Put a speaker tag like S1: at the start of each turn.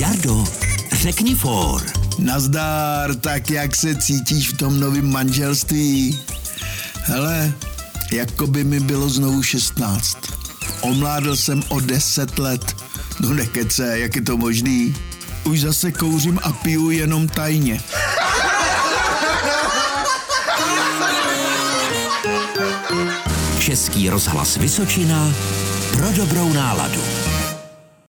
S1: Jardo, řekni for.
S2: Nazdar, tak jak se cítíš v tom novém manželství? Hele, jako by mi bylo znovu 16. Omládl jsem o 10 let. No nekece, jak je to možný? Už zase kouřím a piju jenom tajně.
S1: Český rozhlas Vysočina pro dobrou náladu.